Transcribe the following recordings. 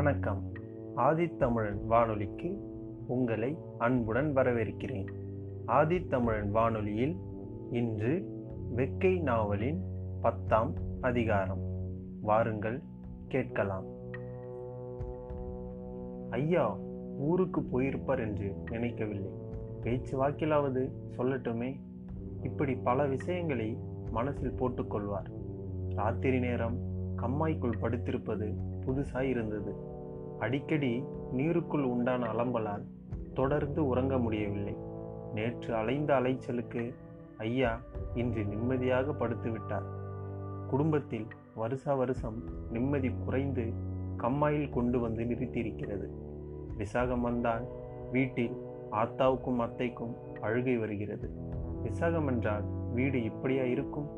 வணக்கம். ஆதித்தமிழன் வானொலிக்கு உங்களை அன்புடன் வரவேற்கிறேன். ஆதித்தமிழன் வானொலியில் இன்று வெக்கை நாவலின் பத்தாம் அதிகாரம். வாருங்கள் கேட்கலாம். ஐயா ஊருக்கு போயிருப்பார் என்று நினைக்கவில்லை. பேச்சு வாக்கிலாவது சொல்லட்டுமே. இப்படி பல விஷயங்களை மனசில் போட்டுக்கொள்வார். ராத்திரி நேரம் கம்மாய்க்குள் படுத்திருப்பது புதுசாய் இருந்தது அடிக்கடி நீருக்குள் உண்டான அலம்பலால் தொடர்ந்து உறங்க முடியவில்லை. நேற்று அலைந்த அலைச்சலுக்கு ஐயா இன்று நிம்மதியாக படுத்துவிட்டார். குடும்பத்தில் வருஷா வருஷம் நிம்மதி குறைந்து கம்மாயில் கொண்டு வந்து நிறுத்தியிருக்கிறது. விசாகம் வந்தால் வீட்டில் ஆத்தாவுக்கும் அத்தைக்கும் அழுகை வருகிறது. விசாகம் என்றால் வீடு இப்படியா இருக்கும்?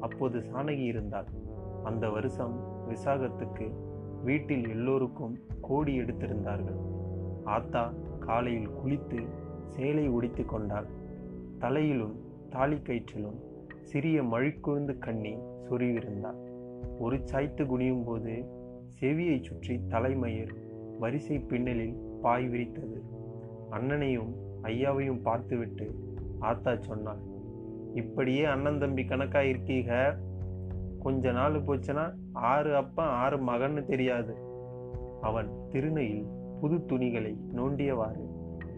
அப்போது சானகி இருந்தால் அந்த வருஷம் விசாகத்துக்கு வீட்டில் எல்லோருக்கும் கோடி எடுத்திருந்தார்கள். ஆத்தா காலையில் குளித்து சேலை உடித்து கொண்டாள். தலையிலும் தாலி கயிற்றிலும் சிறிய மழிக்குழுந்து கண்ணி சொருவிருந்தாள் ஒரு சாய்த்து குனியும் போது செவியை சுற்றி தலைமயிர் வரிசை பின்னலில் பாய் விரித்தது. அண்ணனையும் ஐயாவையும் பார்த்துவிட்டு ஆத்தா சொன்னாள் இப்படியே அண்ணன் தம்பி கணக்காக இருக்கீங்க கொஞ்ச நாள் போச்சுன்னா ஆறு அப்பன் ஆறு மகன்னு தெரியாது. அவன் திருநையில் புது துணிகளை நோண்டியவாறு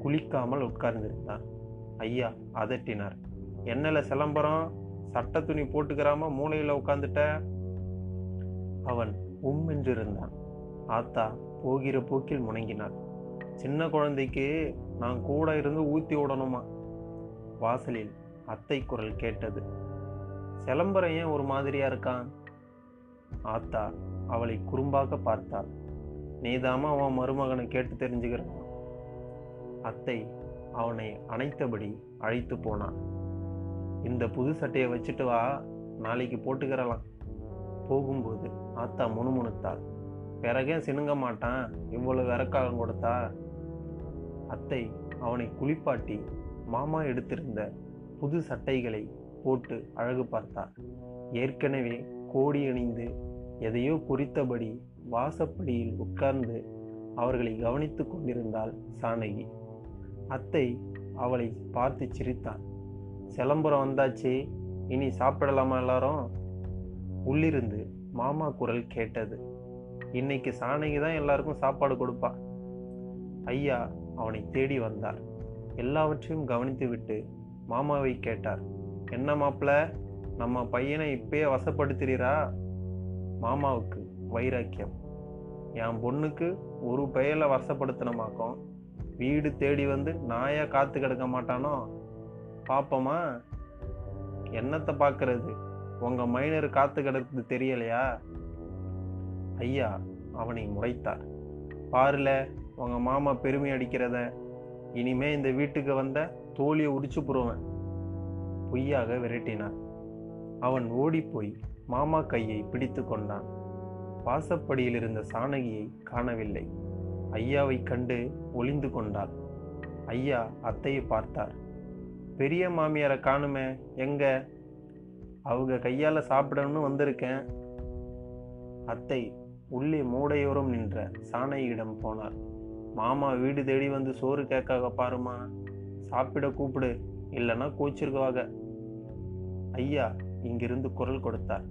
குளிக்காமல் உட்கார்ந்திருந்தான். ஐயா அதட்டினார். என்னல சிலம்பரம்? சட்ட துணி போட்டுக்கிறாம மூளையில உட்காந்துட்ட அவன் உம் என்றிருந்தான். ஆத்தா போகிற போக்கில் முணங்கினாள். சின்ன குழந்தைக்கு நான் கூட இருந்து ஊத்தி விடணுமா? வாசலில் அத்தை குரல் கேட்டது. சிலம்பரம் ஏன் ஒரு மாதிரியா இருக்கான்? ஆத்தா அவளை குறும்பாக பார்த்தாள். நீதாமா அவன் மருமகனை கேட்டு தெரிஞ்சுக்கிறான் அத்தை அவனை அணைத்தபடி அழைத்து போனான் இந்த புது சட்டையை வச்சுட்டு வா நாளைக்கு போட்டுக்கிறலாம். போகும்போது ஆத்தா முணுமுணுத்தாள். பிறகே சினுங்க மாட்டான் இவ்வளவு விறக்காலம் கொடுத்தா? அத்தை அவனை குளிப்பாட்டி மாமா எடுத்திருந்த புது சட்டைகளை போட்டு அழகு பார்த்தார். ஏற்கனவே கோடி அணிந்து எதையோ குறித்தபடி வாசப்படியில் உட்கார்ந்து அவர்களை கவனித்து கொண்டிருந்தாள் சானகி அத்தை அவளை பார்த்து சிரித்தாள். சிலம்பரம் வந்தாச்சு இனி சாப்பிடலாமா எல்லாரும்? உள்ளிருந்து மாமா குரல் கேட்டது. இன்னைக்கு சானகி தான் எல்லாருக்கும் சாப்பாடு கொடுப்பா. ஐயா அவனை தேடி வந்தார். எல்லாவற்றையும் கவனித்துவிட்டு மாமாவை கேட்டார். என்ன மாப்பிள? நம்ம பையனை இப்பயே வசப்படுத்துறீரா? மாமாவுக்கு வைராக்கியம். என் பொண்ணுக்கு ஒரு பெயரில் வசப்படுத்தினமாக்கும் வீடு தேடி வந்து நாயாக காத்து கிடக்க மாட்டானோ? பாப்போமா? என்னத்தை பார்க்கறது உங்கள் மைனர் காத்து கிடக்குது தெரியலையா? ஐயா அவனை முறைத்தார். பாருல உங்கள் மாமா பெருமை அடிக்கிறத. இனிமே இந்த வீட்டுக்கு வந்த தோழியை உடிச்சு புருவன் பொய்யாக விரட்டினார் அவன் ஓடிப்போய் மாமா கையை பிடித்து கொண்டான். வாசப்படியில் இருந்த சாணகியை காணவில்லை. ஐயாவை கண்டு ஒளிந்து கொண்டாள். ஐயா அத்தையை பார்த்தார். பெரிய மாமியாரை காணுமே எங்க? அவங்க கையால் சாப்பிடணும்னு வந்திருக்கேன். அத்தை உள்ளே மூடையோரம் நின்ற சாணையிடம் போனார். மாமா வீடு தேடி வந்து சோறு கேட்காக பாருமா. சாப்பிட கூப்பிடு இல்லைன்னா கோச்சிருக்குவாங்க ஐயா இங்கிருந்து குரல் கொடுத்தார்.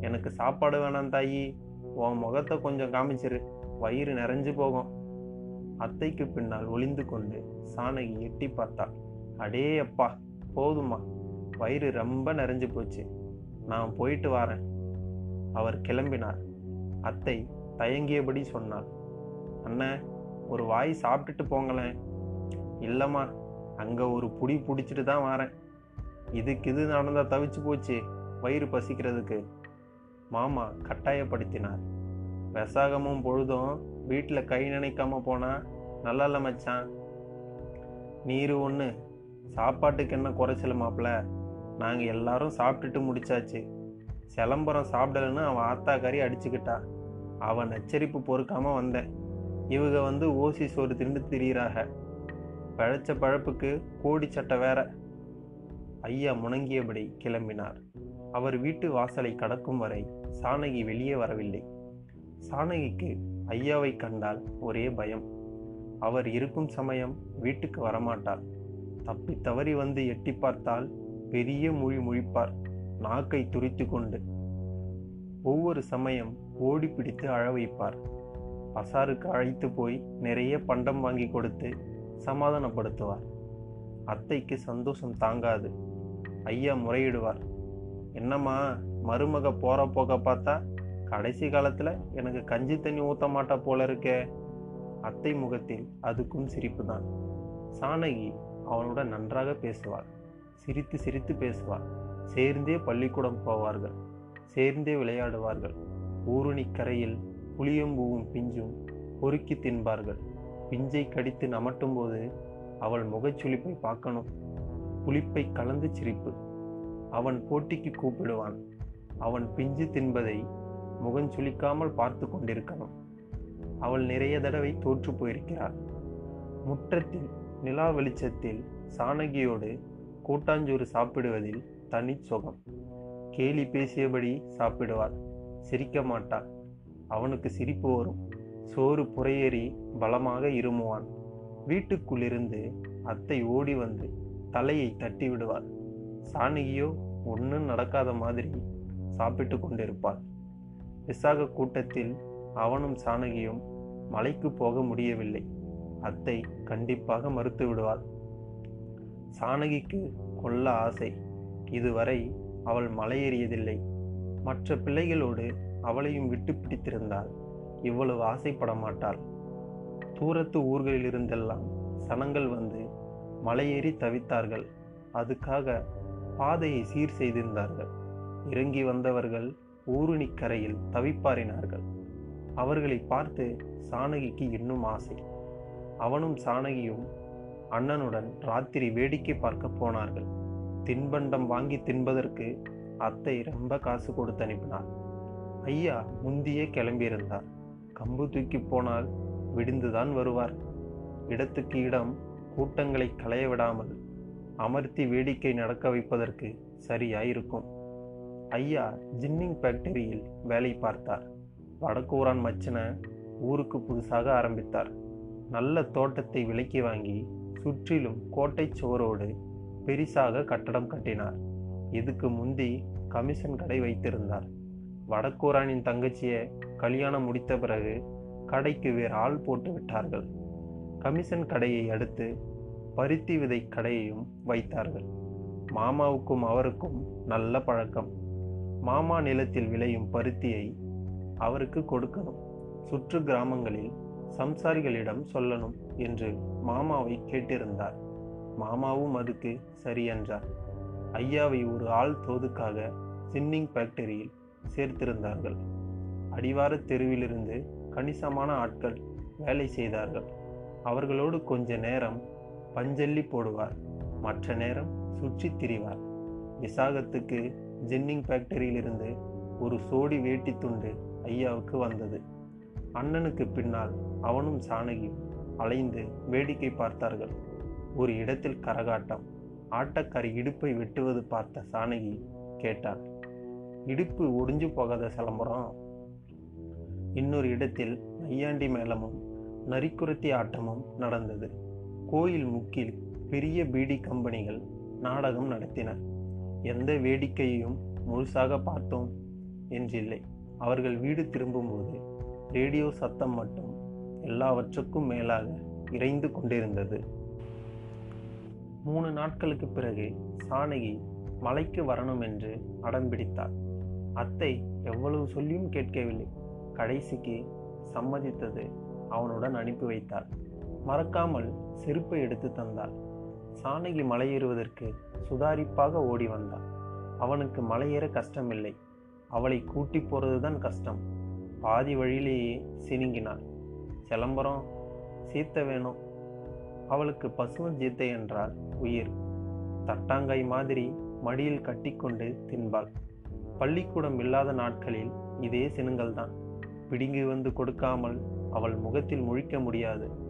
எனக்கு சாப்பாடு வேணாம் தாயி. உன் முகத்தை கொஞ்சம் காமிச்சிரு. வயிறு நிறைஞ்சு போகும். அத்தைக்கு பின்னால் ஒளிந்து கொண்டு சாணகி எட்டி பார்த்தாள். அடே அப்பா போதுமா வயிறு ரொம்ப நிறைஞ்சு போச்சு. நான் போயிட்டு வரேன். அவர் கிளம்பினார். அத்தை தயங்கியபடி சொன்னார் அண்ணன் ஒரு வாய் சாப்பிட்டுட்டு போங்களேன். இல்லைம்மா அங்கே ஒரு புடி பிடிச்சிட்டு தான் வரேன். இதுக்கு இது நடந்தால் தவிச்சு போச்சு வயிறு பசிக்கிறதுக்கு. மாமா கட்டாயப்படுத்தினார். விசாகமும் பொழுதும் வீட்டில் கை நினைக்காம போனால் நல்லா இல்லை மச்சான். நீர் ஒன்று சாப்பாட்டுக்கு என்ன குறைச்சல மாப்பிள்ள நாங்கள் எல்லாரும் சாப்பிட்டுட்டு முடிச்சாச்சு. சிலம்பரம் சாப்பிடலன்னு அவன் ஆத்தா கறி அடிச்சுக்கிட்டா. அவன் எச்சரிப்பு பொறுக்காமல் வந்தேன். இவங்க வந்து ஓசி சோறு திண்டு திரியிறாக. பழைச்ச பழப்புக்கு கோடி சட்டை வேற. ஐயா முணங்கியபடி கிளம்பினார். அவர் வீட்டு வாசலை கடக்கும் வரை சாணகி வெளியே வரவில்லை. சாணகிக்கு ஐயாவை கண்டால் ஒரே பயம். அவர் இருக்கும் சமயம் வீட்டுக்கு வரமாட்டாள் தப்பி தவறி வந்து எட்டி பார்த்தால் பெரிய மொழி முழிப்பார். நாக்கை துரித்து கொண்டு ஒவ்வொரு சமயம் ஓடி பிடித்து அழ வைப்பார். பசாருக்கு அழைத்து போய் நிறைய பண்டம் வாங்கி கொடுத்து சமாதானப்படுத்துவார். அத்தைக்கு சந்தோஷம் தாங்காது. ஐயா முறையிடுவார். என்னம்மா மருமக போற போக பார்த்தா கடைசி காலத்துல எனக்கு கஞ்சி தண்ணி ஊத்த மாட்டா போல இருக்கே. அத்தை முகத்தில் அதுக்கும் சிரிப்பு தான் சாணகி அவனுடன் நன்றாக பேசுவாள். சிரித்து சிரித்து பேசுவாள். சேர்ந்தே பள்ளிக்கூடம் போவார்கள். சேர்ந்தே விளையாடுவார்கள். ஊருணி கரையில் புளியம்பூவும் பிஞ்சும் பொறுக்கி தின்பார்கள். பிஞ்சை கடித்து நமட்டும் போது அவள் முகச்சுளிப்பை பார்க்கணும். புளிப்பை கலந்து சிரிப்பு. அவன் போட்டிக்கு கூப்பிடுவான். அவன் பிஞ்சு தின்பதை முகஞ்சுளிக்காமல் பார்த்து கொண்டிருக்கணும் அவள் நிறைய தடவை தோற்று போயிருக்கிறாள். முற்றத்தில் நிலா வெளிச்சத்தில் சாணகியோடு கூட்டாஞ்சோறு சாப்பிடுவதில் தனி சுகம். கேலி பேசியபடி சாப்பிடுவாள். சிரிக்க மாட்டாள். அவனுக்கு சிரிப்பு வரும். சோறு புறையேறி பலமாக இருமுவான். வீட்டுக்குள்ளிருந்து அத்தை ஓடி வந்து தலையை தட்டி விடுவாள் சாணகியோ ஒன்றும் நடக்காத மாதிரி சாப்பிட்டு கொண்டிருப்பாள். விசாக கூட்டத்தில் அவனும் சாணகியும் மலைக்கு போக முடியவில்லை. அத்தை கண்டிப்பாக மறுத்து விடுவாள். சாணகிக்கு கொல்ல ஆசை. இதுவரை அவள் மலையேறியதில்லை. மற்ற பிள்ளைகளோடு அவளையும் விட்டு பிடித்திருந்தால் இவ்வளவு ஆசைப்பட மாட்டாள் தூரத்து ஊர்களிலிருந்தெல்லாம் சனங்கள் வந்து மலையேறி தவித்தார்கள். அதுக்காக பாதையை சீர் செய்திருந்தார்கள். இறங்கி வந்தவர்கள் ஊருணிக்கரையில் தவிப்பாரினார்கள் அவர்களை பார்த்து சாணகிக்கு இன்னும் ஆசை. அவனும் சாணகியும் அண்ணனுடன் ராத்திரி வேடிக்கை பார்க்க போனார்கள். தின்பண்டம் வாங்கி தின்பதற்கு அத்தை ரொம்ப காசு கொடுத்து அனுப்பினார் ஐயா முந்தியே கிளம்பியிருந்தார். கம்பு தூக்கி போனால் விடிந்துதான் வருவார். இடத்துக்கு இடம் கூட்டங்களை களைய விடாமல் அமர்த்தி வேடிக்கை நடக்க வைப்பதற்கு சரியாயிருக்கும். ஐயா ஜின்னிங் ஃபேக்டரியில் வேலை பார்த்தார். வடக்கூரான் மச்சனை ஊருக்கு புதுசாக ஆரம்பித்தார். நல்ல தோட்டத்தை விலக்கி வாங்கி சுற்றிலும் கோட்டை சுவரோடு பெரிசாக கட்டடம் கட்டினார். இதுக்கு முந்தி கமிஷன் கடை வைத்திருந்தார். வடக்கூரானின் தங்கச்சியை கல்யாணம் முடித்த பிறகு கடைக்கு வேறு ஆள் போட்டு விட்டார்கள். கமிஷன் கடையை அடுத்து பருத்தி விதை கடையையும் வைத்தார்கள். மாமாவுக்கும் அவருக்கும் நல்ல பழக்கம். மாமா நிலத்தில் விளையும் பருத்தியை அவருக்கு கொடுக்கணும். சுற்று கிராமங்களில் சம்சாரிகளிடம் சொல்லணும் என்று மாமாவை கேட்டிருந்தார். மாமாவும் அதுக்கு சரி என்றார். ஐயாவை ஒரு ஆள் தோதுக்காக சின்னிங் ஃபேக்டரியில் சேர்த்திருந்தார்கள். அடிவார தெருவிலிருந்து கணிசமான ஆட்கள் வேலை செய்தார்கள். அவர்களோடு கொஞ்ச நேரம் பஞ்சல்லி போடுவார். மற்ற நேரம் சுற்றி திரிவார். விசாகத்துக்கு ஜென்னிங் ஃபேக்டரியிலிருந்து ஒரு சோடி வேட்டி துண்டு ஐயாவுக்கு வந்தது. அண்ணனுக்கு பின்னால் அவனும் சாணகியும் அலைந்து வேடிக்கை பார்த்தார்கள். ஒரு இடத்தில் கரகாட்டம் ஆட்டக்காரி இடுப்பை வெட்டுவது பார்த்த சாணகி கேட்டாள். இடுப்பு ஒடிஞ்சு போகாத சிலம்பரம் இன்னொரு இடத்தில் நையாண்டி மேளமும் நரிக்குரத்தி ஆட்டமும் நடந்தது. கோயில் முக்கில் பெரிய பீடி கம்பெனிகள் நாடகம் நடத்தின. எந்த வேடிக்கையையும் முழுசாக பார்த்தோம் என்றில்லை. அவர்கள் வீடு திரும்பும்போது ரேடியோ சத்தம் மட்டும் எல்லாவற்றுக்கும் மேலாக இறைந்து கொண்டிருந்தது. மூணு நாட்களுக்கு பிறகு சாணகி மலைக்கு வரணும் என்று அடம்பிடித்தார் அத்தை எவ்வளவு சொல்லியும் கேட்கவில்லை. கடைசிக்கு சம்மதித்தது அவனுடன் அனுப்பி வைத்தாள். மறக்காமல் செருப்பை எடுத்து தந்தாள். சாணகி மலையேறுவதற்கு சுதாரிப்பாக ஓடி வந்தாள். அவனுக்கு மலையேற கஷ்டமில்லை. அவளை கூட்டி போறதுதான் கஷ்டம். பாதி வழியிலேயே சினுங்கினாள். சிலம்பரம் சீத்த வேணும் அவளுக்கு பசுவன் சீத்தை என்றால் உயிர். தட்டாங்காய் மாதிரி மடியில் கட்டிக்கொண்டு தின்பாள். பள்ளிக்கூடம் இல்லாத நாட்களில் இதே சினுங்கள்தான். பிடுங்கி வந்து கொடுக்காமல் அவள் முகத்தில் முழிக்க முடியாது.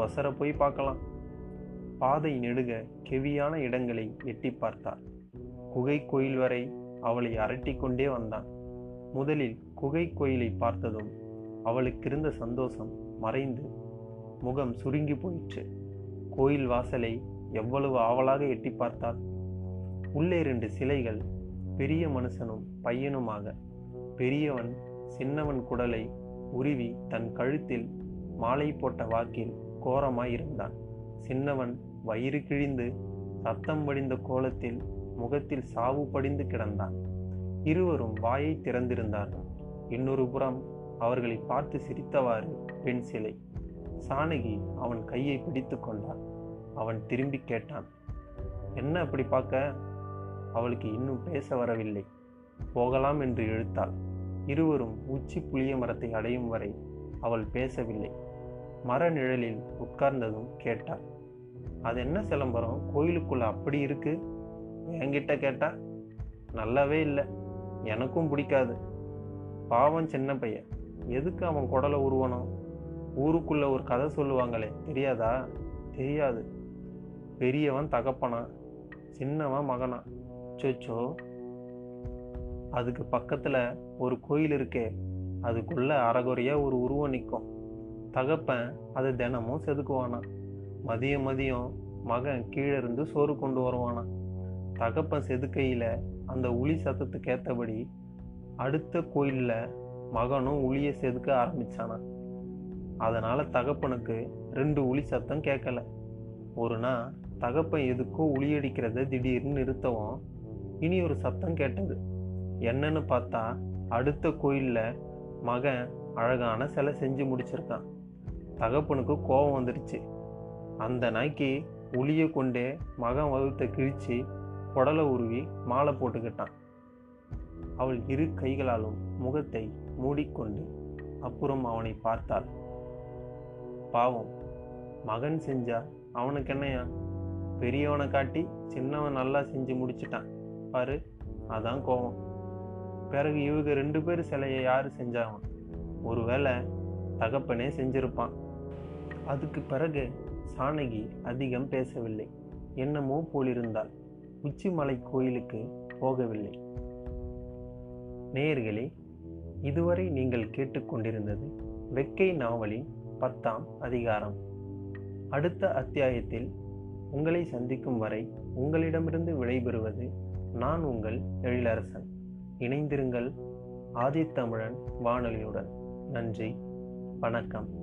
வசர போய் பார்க்கலாம். பாதை நெடுக கெவியான இடங்களை எட்டி பார்த்தார். குகை கோயில் வரை அவளை அரட்டி கொண்டே வந்தான். முதலில் குகை கோயிலை பார்த்ததும் அவளுக்கு இருந்த சந்தோஷம் மறைந்து முகம் சுருங்கி போயிற்று. கோயில் வாசலை எவ்வளவு ஆவலாக எட்டி பார்த்தாள்? உள்ளே ரெண்டு சிலைகள் பெரிய மனுஷனும் பையனுமாக. பெரியவன் சின்னவன் குடலை உருவி தன் கழுத்தில் மாலை போட்ட வாக்கில் கோரமாய் இருந்தான். சின்னவன் வயிறு கிழிந்து சத்தம் வடிந்த கோலத்தில் முகத்தில் சாவு படிந்து கிடந்தான். இருவரும் வாயை திறந்திருந்தார்கள். இன்னொரு புறம் அவர்களை பார்த்து சிரித்தவாறு பெண் சிலை. சானகி அவன் கையை பிடித்து கொண்டான் அவன் திரும்பி கேட்டான் என்ன அப்படி பார்க்க? அவளுக்கு இன்னும் பேச வரவில்லை. போகலாம் என்று இழுத்தாள். இருவரும் உச்சி புளிய மரத்தை அடையும் வரை அவள் பேசவில்லை. மர நிழலில் உட்கார்ந்ததும் கேட்டாள் அது என்ன சிலம்பரம்? கோயிலுக்குள்ள அப்படி இருக்கு? என்கிட்ட கேட்டா நல்லாவே இல்லை. எனக்கும் பிடிக்காது. பாவம் சின்ன பையன். எதுக்கு அவன் குடலை உருவணும்? ஊருக்குள்ள ஒரு கதை சொல்லுவாங்களே தெரியாதா? தெரியாது. பெரியவன் தகப்பனா சின்னவன் மகனா சொச்சோ அதுக்கு பக்கத்தில் ஒரு கோயில் இருக்கே அதுக்குள்ள அறகுறையாக ஒரு உருவம் நிற்கும் தகப்பன் அதை தினமும் செதுக்குவானா மதியம் மதியம் மகன் கீழே இருந்து சோறு கொண்டு வருவானா தகப்பன் செதுக்கையில் அந்த உளி சத்தத்துக்கு ஏற்றபடி அடுத்த கோயிலில் மகனும் உளியை செதுக்க ஆரம்பிச்சானா அதனால் தகப்பனுக்கு ரெண்டு உளி சத்தம் கேட்கல. ஒரு நாள் தகப்பன் எதுக்கோ உளியடிக்கிறத திடீர்னு நிறுத்தவும் இனி ஒரு சத்தம் கேட்டது. என்னன்னு பார்த்தா அடுத்த கோயிலில் மகன் அழகான சிலை செஞ்சு முடிச்சிருக்கான். தகப்பனுக்கு கோபம் வந்துடுச்சு. அந்த நாய்க்கு உளிய கொண்டே மகன் வகுத்தை கிழிச்சு குடலை உருவி மாலை போட்டுக்கிட்டான். அவள் இரு கைகளாலும் முகத்தை மூடிக்கொண்டு அப்புறம் அவனை பார்த்தாள். பாவம் மகன் செஞ்சா அவனுக்கு என்னையா? பெரியவனை காட்டி சின்னவன் நல்லா செஞ்சு முடிச்சிட்டான். பாரு அதான் கோபம். பிறகு இவங்க ரெண்டு பேர் சிலையை யார் செஞ்சாவன் ஒருவேளை தகப்பனே செஞ்சிருப்பான். அதுக்கு பிறகு சானகி அதிகம் பேசவில்லை. என்னமோ போலிருந்தாள் உச்சிமலை கோயிலுக்கு போகவில்லை. நேயர்களே இதுவரை நீங்கள் கேட்டுக்கொண்டிருந்தது வெக்கை நாவலின் பத்தாம் அதிகாரம். அடுத்த அத்தியாயத்தில் உங்களை சந்திக்கும் வரை உங்களிடமிருந்து விடைபெறுவது நான் உங்கள் எழிலரசன். இணைந்திருங்கள் ஆதித்தமிழன் வானொலியுடன். நன்றி வணக்கம்.